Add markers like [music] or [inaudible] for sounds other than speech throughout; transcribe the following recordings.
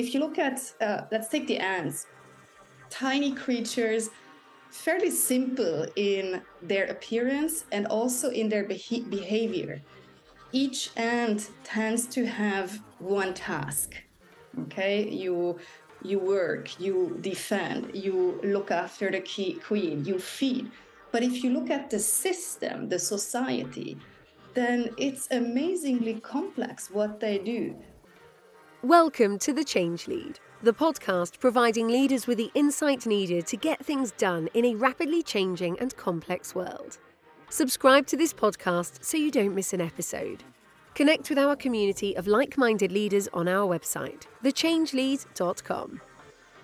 if you look at, uh, let's take the ants, tiny creatures, fairly simple in their appearance and also in their beha- behavior. Each ant tends to have one task. Okay, you you work, you defend, you look after the queen, you feed. But if you look at the system, the society, then it's amazingly complex what they do. Welcome to The Change Lead, the podcast providing leaders with the insight needed to get things done in a rapidly changing and complex world. Subscribe to this podcast so you don't miss an episode. Connect with our community of like minded leaders on our website, thechangelead.com.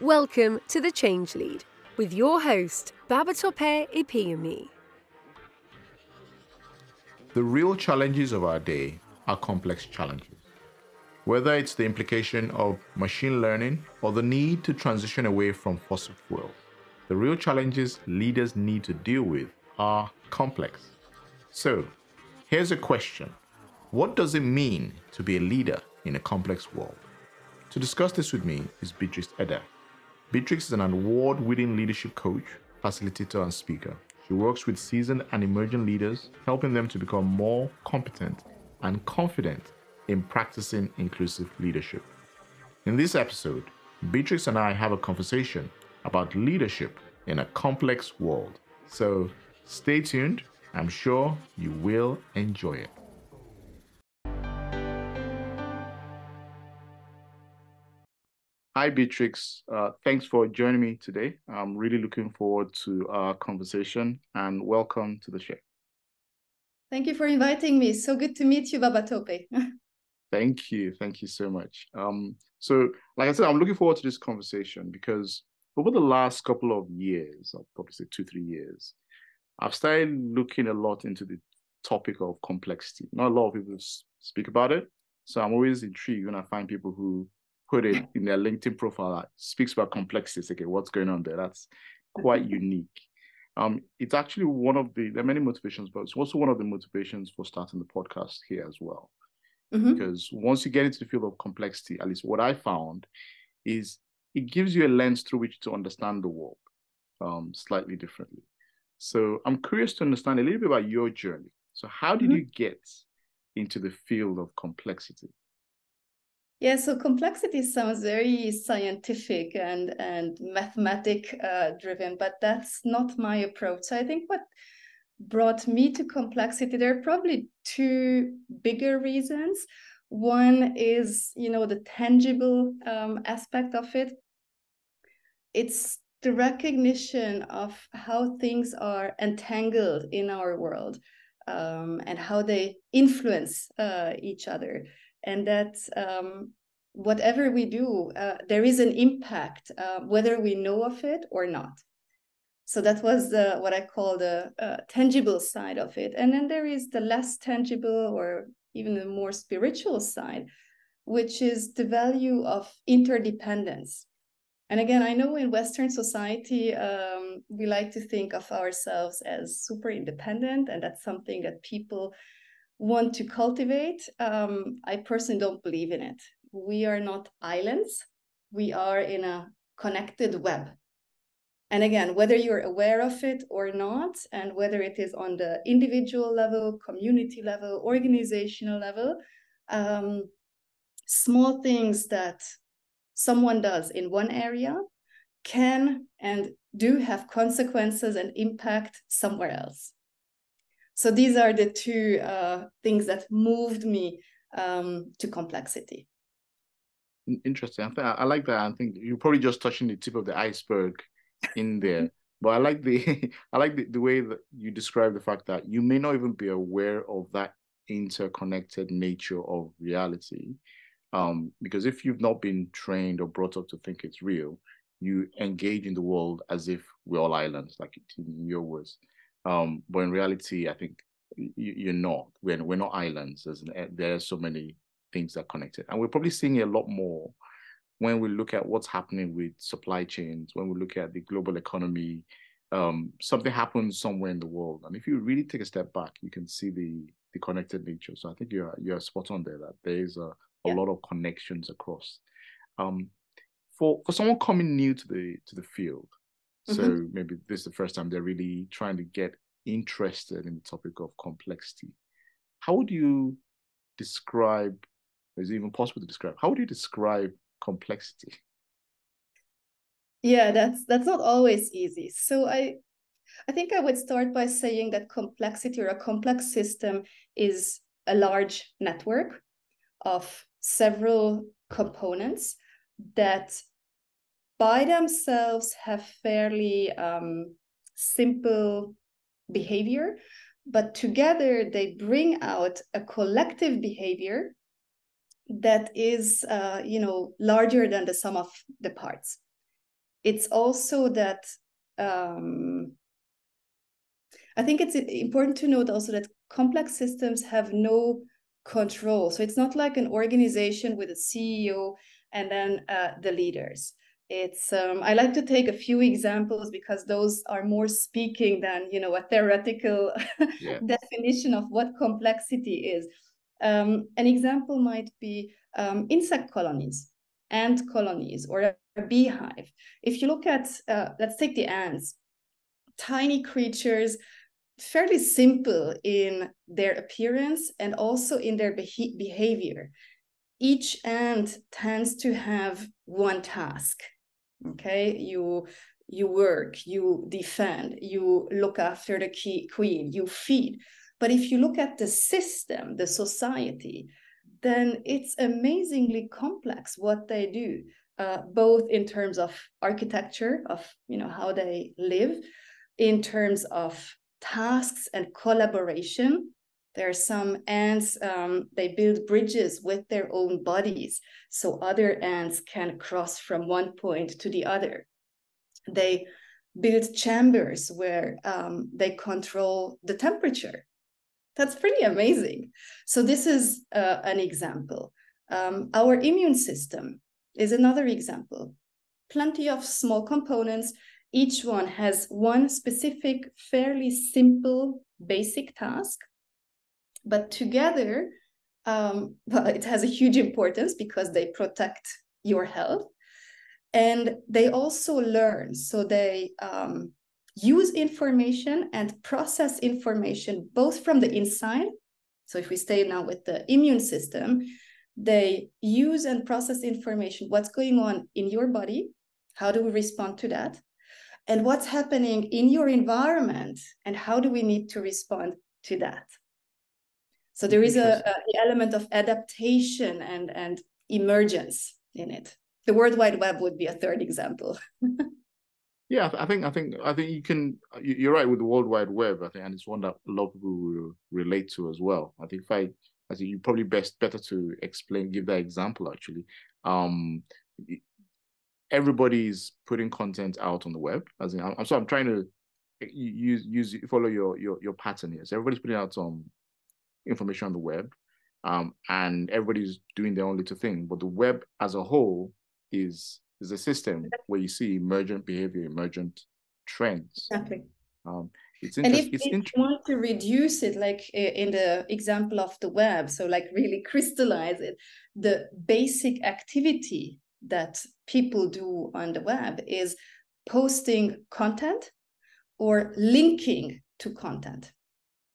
Welcome to The Change Lead with your host, Babatope Ipinyomi. The real challenges of our day are complex challenges. Whether it's the implication of machine learning or the need to transition away from fossil fuel, the real challenges leaders need to deal with are complex. So, here's a question What does it mean to be a leader in a complex world? To discuss this with me is Beatrix Eder. Beatrix is an award winning leadership coach, facilitator, and speaker. She works with seasoned and emerging leaders, helping them to become more competent and confident in practicing inclusive leadership. In this episode, Beatrix and I have a conversation about leadership in a complex world. So stay tuned. I'm sure you will enjoy it. Hi, Beatrix. Uh, thanks for joining me today. I'm really looking forward to our conversation and welcome to the show. Thank you for inviting me. So good to meet you, Babatope. [laughs] Thank you. Thank you so much. Um, so, like I said, I'm looking forward to this conversation because over the last couple of years, I'll probably say two, three years, I've started looking a lot into the topic of complexity. Not a lot of people speak about it. So I'm always intrigued when I find people who put it in their LinkedIn profile that speaks about complexity. It's okay, what's going on there? That's quite [laughs] unique. Um, it's actually one of the there are many motivations, but it's also one of the motivations for starting the podcast here as well. Mm-hmm. Because once you get into the field of complexity, at least what I found is it gives you a lens through which to understand the world um, slightly differently. So I'm curious to understand a little bit about your journey. So how did mm-hmm. you get into the field of complexity? Yeah, so complexity sounds very scientific and and mathematic uh, driven, but that's not my approach. So I think what brought me to complexity. There are probably two bigger reasons. One is you know the tangible um, aspect of it. It's the recognition of how things are entangled in our world um, and how they influence uh, each other. And that um, whatever we do uh, there is an impact uh, whether we know of it or not so that was the what i call the uh, tangible side of it. And then there is the less tangible or even the more spiritual side which is the value of interdependence. And again i know in western society um, we like to think of ourselves as super independent and that's something that people want to cultivate. Um, i personally don't believe in it. We are not islands. We are in a connected web and again, whether you're aware of it or not, and whether it is on the individual level, community level, organizational level, um, small things that someone does in one area can and do have consequences and impact somewhere else. So these are the two uh, things that moved me um, to complexity. Interesting. I, I like that. I think you're probably just touching the tip of the iceberg in there. But I like the [laughs] I like the, the way that you describe the fact that you may not even be aware of that interconnected nature of reality. Um, because if you've not been trained or brought up to think it's real, you engage in the world as if we're all islands, like in your words. Um, but in reality, I think you, are not. We're, we're not islands. There's, there are so many things that are connected. And we're probably seeing a lot more when we look at what's happening with supply chains, when we look at the global economy, um, something happens somewhere in the world. And if you really take a step back, you can see the the connected nature. So I think you're you're spot on there that there is a, a yeah. lot of connections across. Um, for for someone coming new to the to the field, so Mhm. maybe this is the first time they're really trying to get interested in the topic of complexity. How would you describe? Is it even possible to describe? How would you describe complexity? Yeah, that's that's not always easy. So I I think I would start by saying that complexity or a complex system is a large network of several components that by themselves have fairly um, simple behavior, but together they bring out a collective behavior that is, uh, you know, larger than the sum of the parts. It's also that um, I think it's important to note also that complex systems have no control. So it's not like an organization with a CEO and then uh, the leaders. It's um, I like to take a few examples because those are more speaking than you know a theoretical [laughs] Yeah. definition of what complexity is. Um, an example might be um, insect colonies, ant colonies, or a, a beehive. If you look at, uh, let's take the ants, tiny creatures, fairly simple in their appearance and also in their beha- behavior. Each ant tends to have one task. Okay, you you work, you defend, you look after the key, queen, you feed. But if you look at the system, the society, then it's amazingly complex what they do, uh, both in terms of architecture, of you know how they live, in terms of tasks and collaboration. There are some ants, um, they build bridges with their own bodies so other ants can cross from one point to the other. They build chambers where um, they control the temperature. That's pretty amazing. So, this is uh, an example. Um, our immune system is another example. Plenty of small components each one has one specific, fairly simple, basic task, but together, um, [laughs] well, it has a huge importance because they protect your health. And they also learn. So they um, use information and process information both from the inside. So if we stay now with the immune system, they use and process information what's going on in your body, how do we respond to that? and what's happening in your environment and how do we need to respond to that so there is a, a element of adaptation and and emergence in it the world wide web would be a third example [laughs] Yeah, I think I think I think you can. you- You're right with the World Wide Web. I think, and it's one that a lot of people will relate to as well. I think if I, I think you probably best better to explain, give that example actually. Um, everybody's putting content out on the web. As in, I'm so I'm trying to use use follow your your your pattern here. So everybody's putting out some information on the web, um, and everybody's doing their own little thing. But the web as a whole is is a system where you see emergent behavior, emergent trends. exactly Um, it's and interesting. if, It's if you want to reduce it like in the example of the web so like really crystallize it the basic activity that people do on the web is posting content or linking to content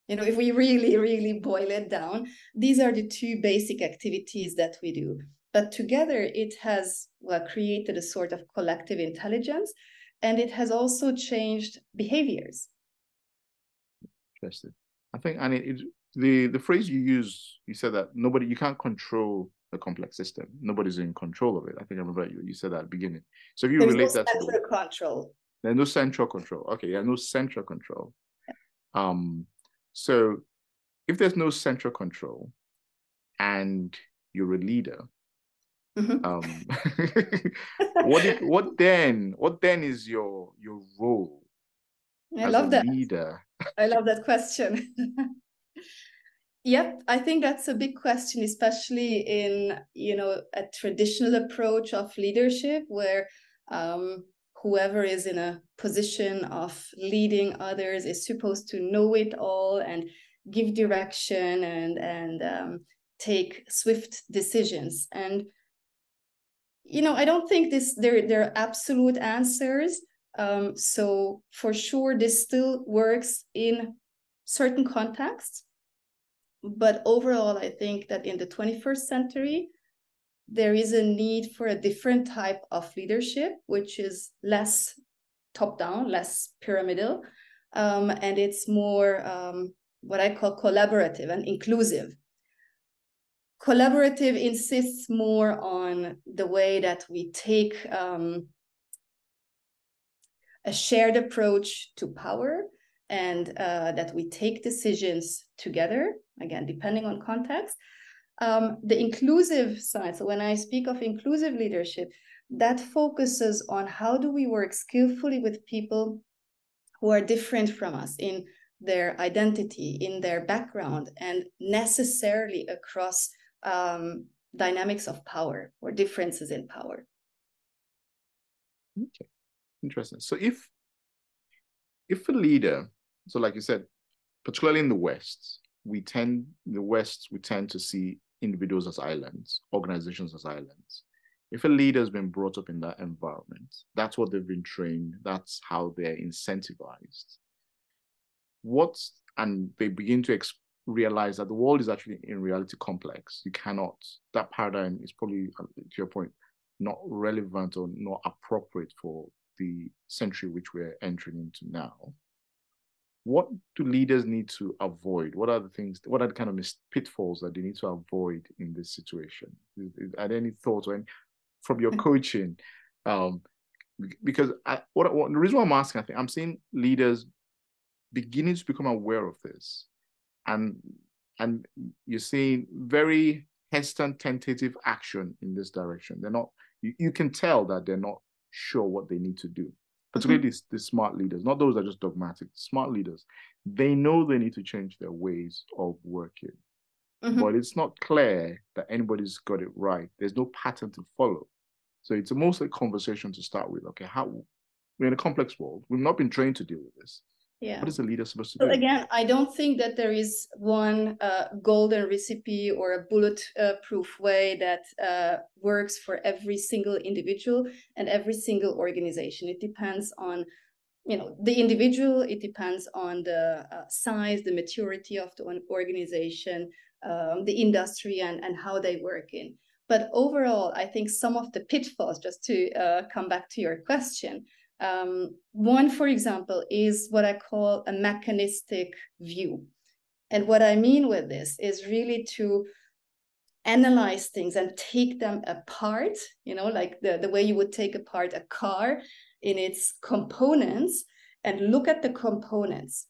you know if we really really boil it down these are the two basic activities that we do but together it has well, created a sort of collective intelligence and it has also changed behaviors Interesting. I think, and it, it the the phrase you use, you said that nobody, you can't control the complex system. Nobody's in control of it. I think I remember you you said that at the beginning. So if you There's no relate that to the central control. There's no central control. Okay, yeah, no central control. Um, so if there's no central control and you're a leader, Mhm. um, [laughs] what if, what then? What then is your your role I as love a that. leader? I love that question. [laughs] yep, I think that's a big question, especially in you know a traditional approach of leadership where um, whoever is in a position of leading others is supposed to know it all and give direction and and um, take swift decisions and you know, I don't think this there there are absolute answers. Um, so for sure, this still works in certain contexts. But overall, I think that in the 21st century, there is a need for a different type of leadership, which is less top down, less pyramidal, um, and it's more um, what I call collaborative and inclusive. Collaborative insists more on the way that we take um, a shared approach to power and uh, that we take decisions together, again, depending on context. Um, the inclusive side, so when I speak of inclusive leadership, that focuses on how do we work skillfully with people who are different from us in their identity, in their background, and necessarily across um, dynamics of power or differences in power. Okay, interesting. So if if a leader, so like you said, particularly in the West, we tend the West we tend to see individuals as islands, organizations as islands. If a leader has been brought up in that environment, that's what they've been trained, that's how they're incentivized. What and they begin to ex- realize that the world is actually in reality complex. You cannot, that paradigm is probably, uh, to your point, not relevant or not appropriate for the century which we're entering into now. What do leaders need to avoid? What are the things, what are the kind of pitfalls that they need to avoid in this situation? Are there any thoughts or any, from your coaching? Um, because I, what, what the reason why I'm asking, I think I'm seeing leaders beginning to become aware of this and and you're seeing very hesitant tentative action in this direction. They're not you, you can tell that they're not sure what they need to do. Particularly mm-hmm. the, the smart leaders not those that are just dogmatic smart leaders. They know they need to change their ways of working. Mm-hmm. but it's not clear that anybody's got it right. There's no pattern to follow. So it's a mostly conversation to start with. Okay how we're in a complex world. We've not been trained to deal with this yeah. What is a leader supposed to do? again i don't think that there is one uh, golden recipe or a bulletproof uh, way that uh, works for every single individual and every single organization. It depends on you know the individual it depends on the uh, size the maturity of the organization um, the industry and and how they work in. But overall i think some of the pitfalls just to uh, come back to your question um, one, for example, is what I call a mechanistic view. And what I mean with this is really to analyze things and take them apart, you know, like the, the way you would take apart a car in its components and look at the components.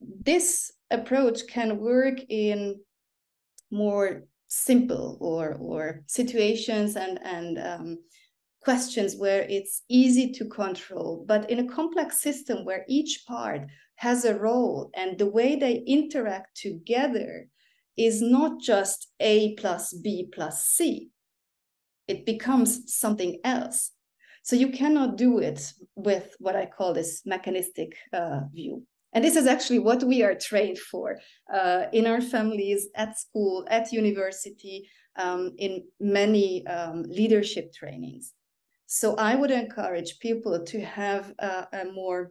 This approach can work in more simple or or situations and and um, questions where it's easy to control, but in a complex system where each part has a role and the way they interact together is not just A plus B plus C, it becomes something else. So you cannot do it with what I call this mechanistic uh, view. And this is actually what we are trained for uh, in our families, at school, at university, um, in many um, leadership trainings. So I would encourage people to have a, a more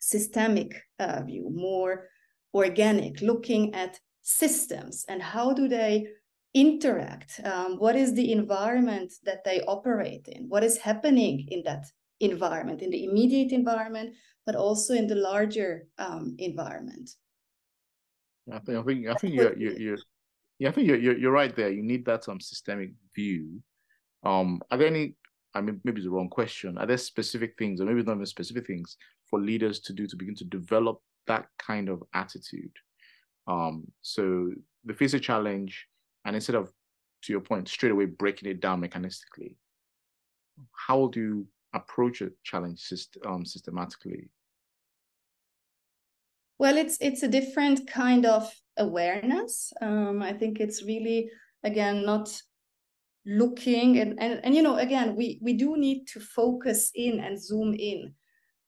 systemic uh, view, more organic, looking at systems and how do they interact? Um, what is the environment that they operate in? What is happening in that environment, in the immediate environment, but also in the larger um, environment? I think I think I think you're, you're, you're yeah I think you're, you're you're right there. You need that um, systemic view. Um, are there any I mean, maybe it's the wrong question. Are there specific things, or maybe not even specific things, for leaders to do to begin to develop that kind of attitude? Um, so they face a challenge, and instead of, to your point, straight away breaking it down mechanistically, how do you approach a challenge syst- um, systematically? Well, it's it's a different kind of awareness. Um, I think it's really again not looking and, and and you know again we we do need to focus in and zoom in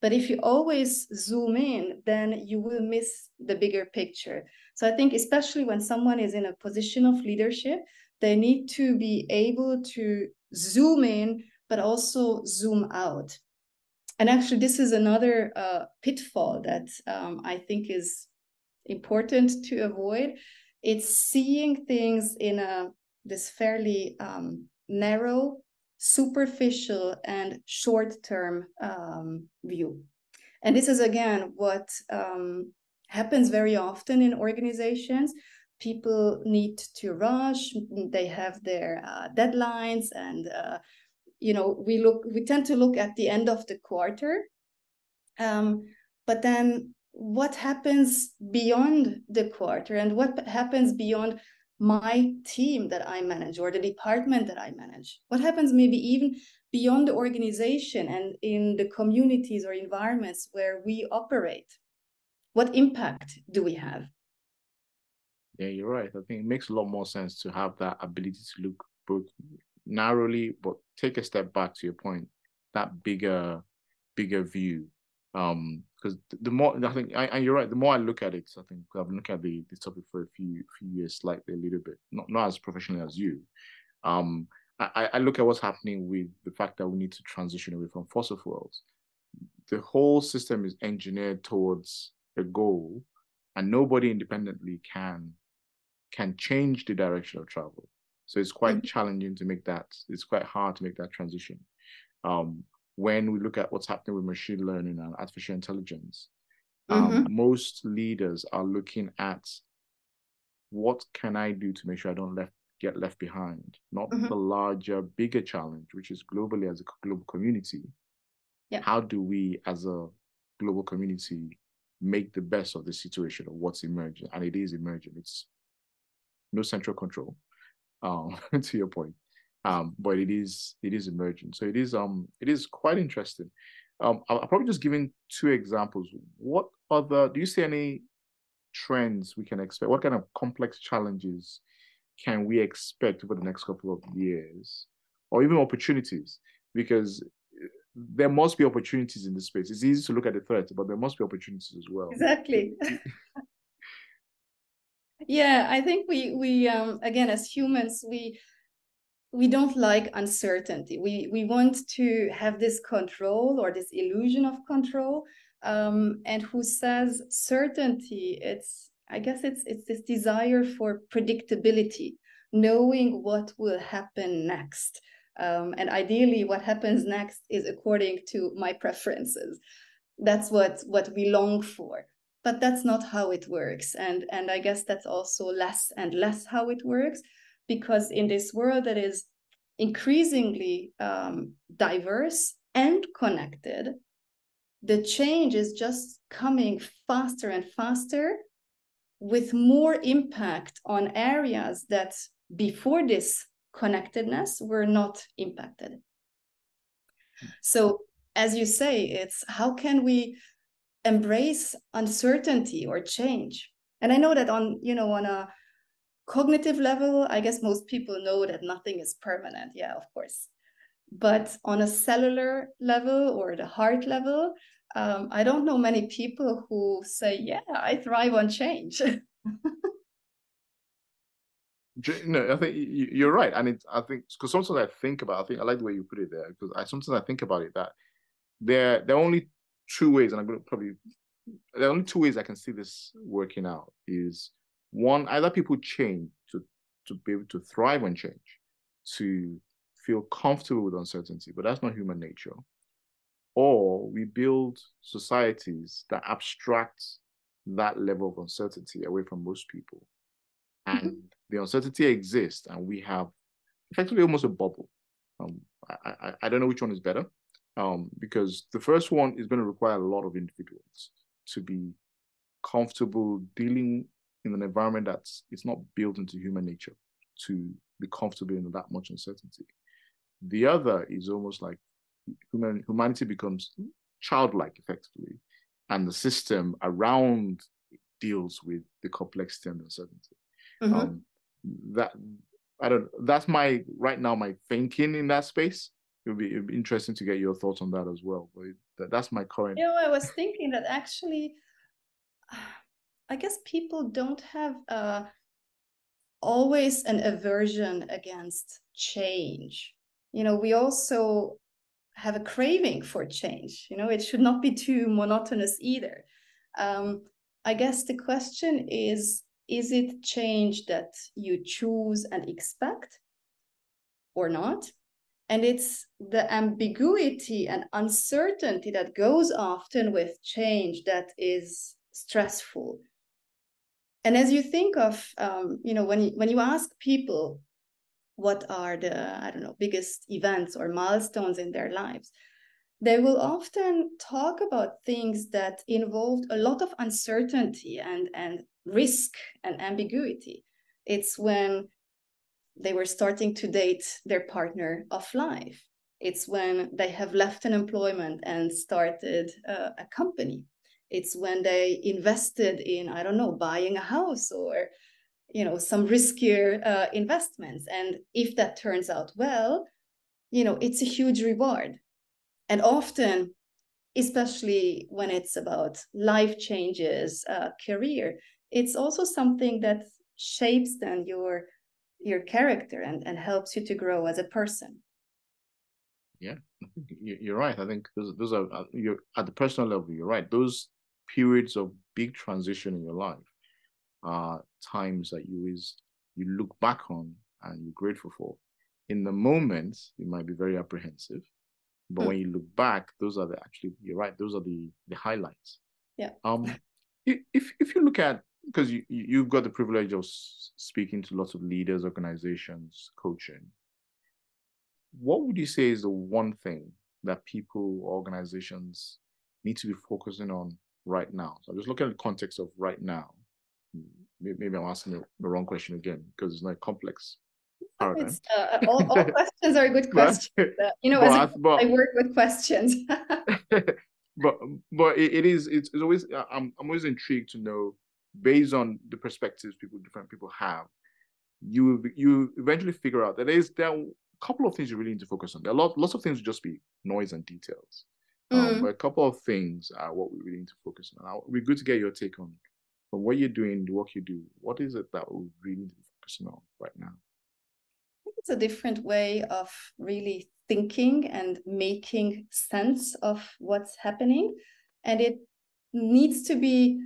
but if you always zoom in then you will miss the bigger picture so i think especially when someone is in a position of leadership they need to be able to zoom in, but also zoom out. And actually, this is another uh, pitfall that um, I think is important to avoid. It's seeing things in a this fairly um, narrow, superficial, and short-term um, view. And this is again what um, happens very often in organizations. People need to rush. They have their uh, deadlines and uh, you know we look we tend to look at the end of the quarter. Um, but then what happens beyond the quarter and what happens beyond my team that i manage or the department that i manage what happens maybe even beyond the organization and in the communities or environments where we operate what impact do we have yeah, you're right. I think it makes a lot more sense to have that ability to look both narrowly, but take a step back to your point, that bigger, bigger view. Um, because the more I think, I, and you're right. The more I look at it, I think I've been looking at the this topic for a few few years, slightly a little bit, not not as professionally as you. Um, I, I look at what's happening with the fact that we need to transition away from fossil fuels. The whole system is engineered towards a goal, and nobody independently can can change the direction of travel. So it's quite mm-hmm. challenging to make that. It's quite hard to make that transition. Um, when we look at what's happening with machine learning and artificial intelligence, um, mm-hmm. most leaders are looking at what can I do to make sure I don't left get left behind, not mm-hmm. the larger, bigger challenge, which is globally as a global community. Yeah. How do we, as a global community, make the best of the situation of what's emerging? And it is emerging. It's no central control. Um, [laughs] to your point, um, but it is it is emerging. So it is um it is quite interesting. Um, I'll, I'll probably just giving two examples. What other do you see any trends we can expect? What kind of complex challenges can we expect over the next couple of years, or even opportunities? Because eh, there must be opportunities in this space. It's easy to look at the threat, but there must be opportunities as well. Exactly. [laughs] [laughs] yeah i think we we um again as humans we we don't like uncertainty. We we want to have this control or this illusion of control um and who says certainty it's i guess it's it's this desire for predictability knowing what will happen next. Um, and ideally what happens next is according to my preferences. That's what what we long for. But that's not how it works. And and i guess that's also less and less how it works because in this world that is increasingly um, diverse and connected the change is just coming faster and faster with more impact on areas that before this connectedness were not impacted. So as you say it's how can we embrace uncertainty or change? And i know that on you know on a cognitive level i guess most people know that nothing is permanent. Yeah of course. But on a cellular level or the heart level um, i don't know many people who say yeah i thrive on change. [laughs] No, I think you're right, and it's I think because sometimes I think about I think I like the way you put it there because I sometimes I think about it that there there are only two ways, and I'm going to probably the only two ways I can see this working out is one, either people change to to be able to thrive on change, to feel comfortable with uncertainty, but that's not human nature. Or we build societies that abstract that level of uncertainty away from most people. And mm-hmm. the uncertainty exists, and we have effectively almost a bubble. Um, I, I, I don't know which one is better um, because the first one is going to require a lot of individuals to be comfortable dealing in an environment that's it's not built into human nature to be comfortable in that much uncertainty. The other is almost like human humanity becomes childlike effectively, and the system around deals with the complexity and uncertainty. Mm-hmm. Um, that I don't. That's my right now my thinking in that space it would be, it be interesting to get your thoughts on that as well. But that, that's my current. You know, I was thinking that actually, I guess people don't have uh, always an aversion against change. you know, we also have a craving for change. You know, it should not be too monotonous either. Um, I guess the question is is it change that you choose and expect or not? And it's the ambiguity and uncertainty that goes often with change that is stressful. And as you think of, um, you know, when you, when you ask people what are the, I don't know, biggest events or milestones in their lives, they will often talk about things that involved a lot of uncertainty and, and risk and ambiguity. It's when they were starting to date their partner of life. It's when they have left an employment and started uh, a company. It's when they invested in, I don't know, buying a house or, you know, some riskier uh, investments. And if that turns out well, you know, it's a huge reward. And often, especially when it's about life changes, uh, career, it's also something that shapes then your your character and, and helps you to grow as a person yeah you're right i think those, those are uh, you're at the personal level you're right those periods of big transition in your life are times that you is you look back on and you're grateful for in the moment you might be very apprehensive but mm. when you look back those are the actually you're right those are the the highlights yeah um if if you look at because you you've got the privilege of speaking to lots of leaders, organizations, coaching. What would you say is the one thing that people, organizations need to be focusing on right now? So I'm just looking at the context of right now. Maybe I'm asking the wrong question again because it's not complex. Uh, all, all, [laughs] questions are good questions. Uh, you know, but, but, I work with questions. [laughs] but but it, it is it's, it's always I'm I'm always intrigued to know based on the perspectives people different people have, you you eventually figure out that there's there are a couple of things you really need to focus on. There are lot, lots of things will just be noise and details. Um, mm. But a couple of things are what we really need to focus on. Now, be good to get your take on from what you're doing, the work you do. What is it that we really need to be focusing on right now? I think it's a different way of really thinking and making sense of what's happening. And it needs to be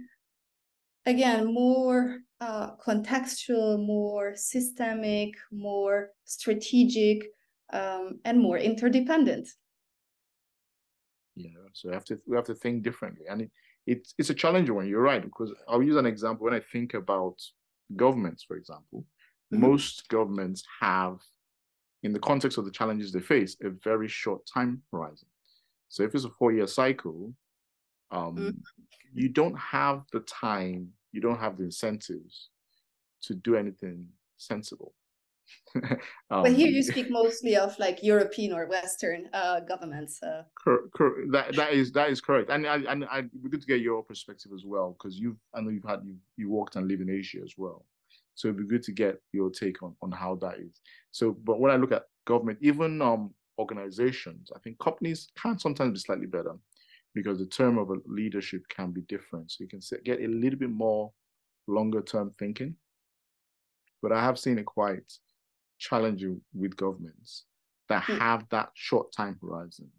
again more uh, contextual more systemic more strategic um, and more interdependent yeah so we have to we have to think differently and it, it's it's a challenging one you're right because i'll use an example when i think about governments for example mm-hmm. most governments have in the context of the challenges they face a very short time horizon so if it's a four year cycle um, mm-hmm. you don't have the time, you don't have the incentives to do anything sensible. Um, [laughs] but here you [laughs] speak mostly of like European or Western uh, governments. Uh. Cor- cor- that that is that is correct, and I and I we good to get your perspective as well because you've I know you've had you you worked and live in Asia as well, so it'd be good to get your take on on how that is. So, but when I look at government, even um organizations, I think companies can sometimes be slightly better because the term of a leadership can be different. So you can get a little bit more longer term thinking. But I have seen it quite challenging with governments that mm. have that short time horizon.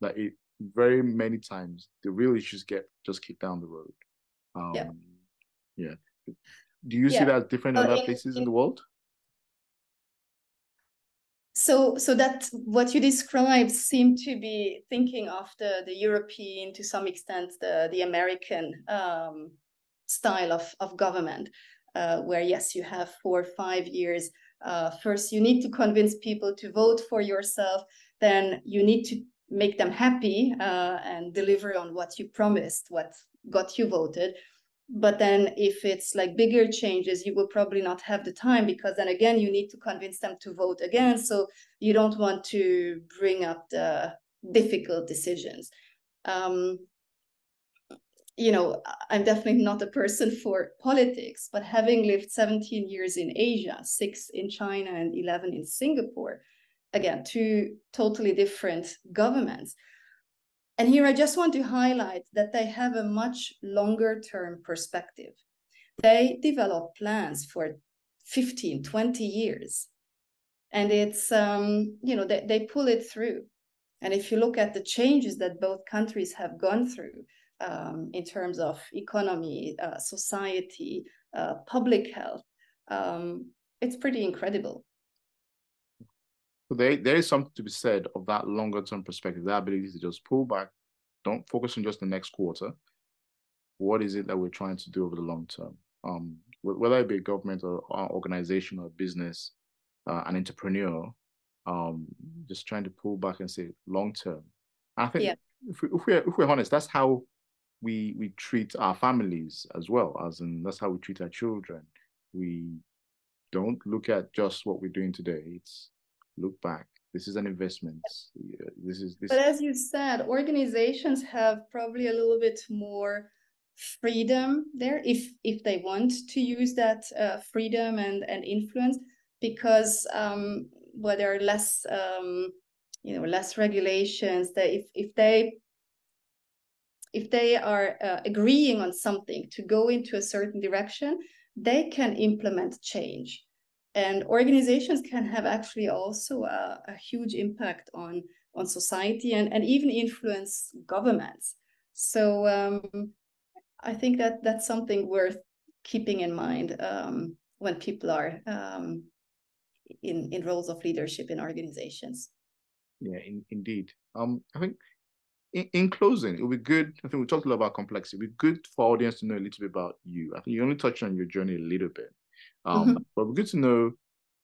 That it very many times the real issues get just kicked down the road. Um, yeah. yeah. Do you yeah. see that different in other places in, in the world? so so that what you describe seem to be thinking of the the european to some extent the the american um, style of of government uh, where yes you have four or five years uh, first you need to convince people to vote for yourself then you need to make them happy uh, and deliver on what you promised what got you voted. But then if it's like bigger changes you will probably not have the time because then again you need to convince them to vote again. So you don't want to bring up the difficult decisions. Um, you know i'm definitely not a person [laughs] for politics but having lived 17 years in asia 6 in china and 11 in singapore again two totally different governments and here I just want to highlight that they have a much longer term perspective. They develop plans for 15, 20 years. and it's um, you know they, they pull it through and if you look at the changes that both countries have gone through um, in terms of economy uh, society uh, public health um, it's pretty incredible so there, there is something to be said of that longer term perspective that ability to just pull back don't focus on just the next quarter what is it that we're trying to do over the long term um, whether it be a government or, or organization or business uh, an entrepreneur, um, just trying to pull back and say long term. I think yeah. if, we, if, we're, if we're honest, that's how we we treat our families as well, as in that's how we treat our children. We don't look at just what we're doing today. It's look back. This is an investment. This is this. But as you said, organizations have probably a little bit more freedom there if if they want to use that uh, freedom and and influence because um, well, there are less, um, you know, less regulations. That if if they if they are uh, agreeing on something to go into a certain direction, they can implement change, and organizations can have actually also a, a huge impact on on society and and even influence governments. So um, I think that that's something worth keeping in mind um, when people are um, in in roles of leadership in organizations. Yeah, in, indeed. Um, I think in, in, closing, it would be good. I think we talked a lot about complexity. It would be good for audience to know a little bit about you. I think you only touched on your journey a little bit, um, mm-hmm. but good to know.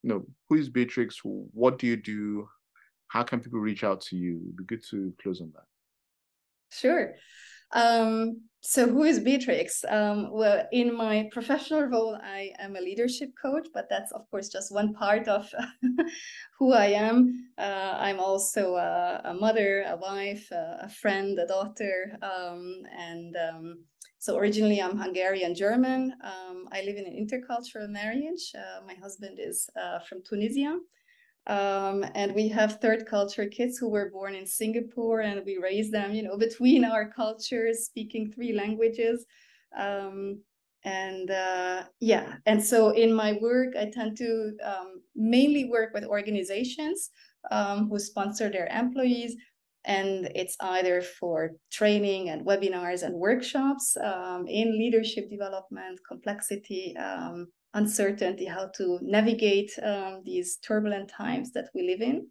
You know, who is Beatrix? What do you do? How can people reach out to you? It'd be good to close on that. Sure. Um, so who is Beatrix? Um, well, in my professional role, I am a leadership coach, but that's of course just one part of [laughs] who I am. Uh, I'm also a, a, mother, a wife, a, a friend, a daughter, um, and um, so originally I'm Hungarian German. Um, I live in an intercultural marriage. Uh, my husband is uh, from Tunisia. Um, and we have third culture kids who were born in Singapore and we raise them, you know, between our cultures, speaking three languages. Um, and uh, yeah, and so in my work, I tend to um, mainly work with organizations um, who sponsor their employees. And it's either for training and webinars and workshops um, in leadership development, complexity, um, uncertainty, how to navigate um, these turbulent times that we live in.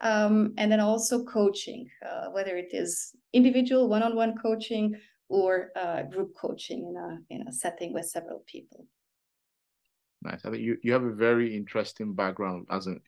Um, and then also coaching, uh, whether it is individual one-on-one coaching or uh, group coaching in a in a setting with several people. Nice. I think you, you have a very interesting background as an,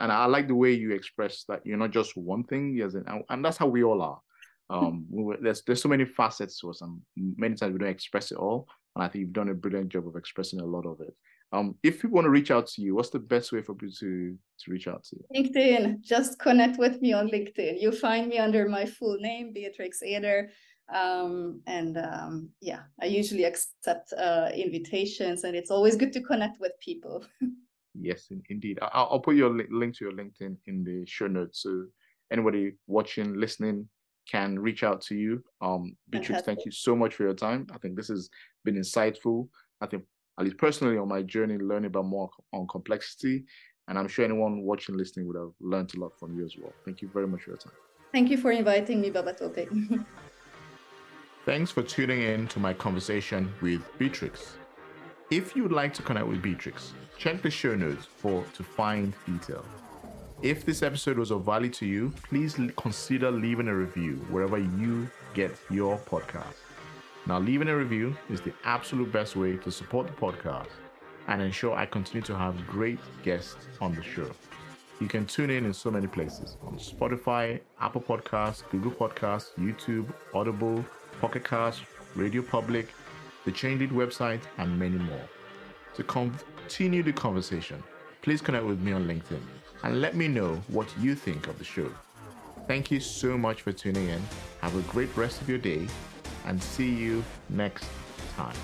and I like the way you express that you're not just one thing, as an, and that's how we all are. [laughs] Um, we, there's there's so many facets to us, and many times we don't express it all. And I think you've done a brilliant job of expressing a lot of it. Um, if people want to reach out to you, what's the best way for people to to reach out to you? LinkedIn. Just connect with me on LinkedIn. You find me under my full name, Beatrix Eder. Um, and um, yeah, I usually accept uh, invitations, and it's always good to connect with people. [laughs] yes, indeed. I'll, I'll put your link to your LinkedIn in the show notes, so anybody watching, listening, can reach out to you. Um, Beatrix, thank you so much for your time. I think this has been insightful. I think, at least personally, on my journey, learning about more on complexity. And I'm sure anyone watching, listening would have learned a lot from you as well. Thank you very much for your time. Thank you for inviting me, Babatope. [laughs] Thanks for tuning in to my conversation with Beatrix. If you would like to connect with Beatrix, check the show notes for to find details. If this episode was of value to you, please consider leaving a review wherever you get your podcast. Now, leaving a review is the absolute best way to support the podcast and ensure I continue to have great guests on the show. You can tune in in so many places on Spotify, Apple Podcasts, Google Podcasts, YouTube, Audible, Pocket Cast, Radio Public, the Change Lead website, and many more. To continue the conversation, please connect with me on LinkedIn and let me know what you think of the show. Thank you so much for tuning in. Have a great rest of your day and see you next time.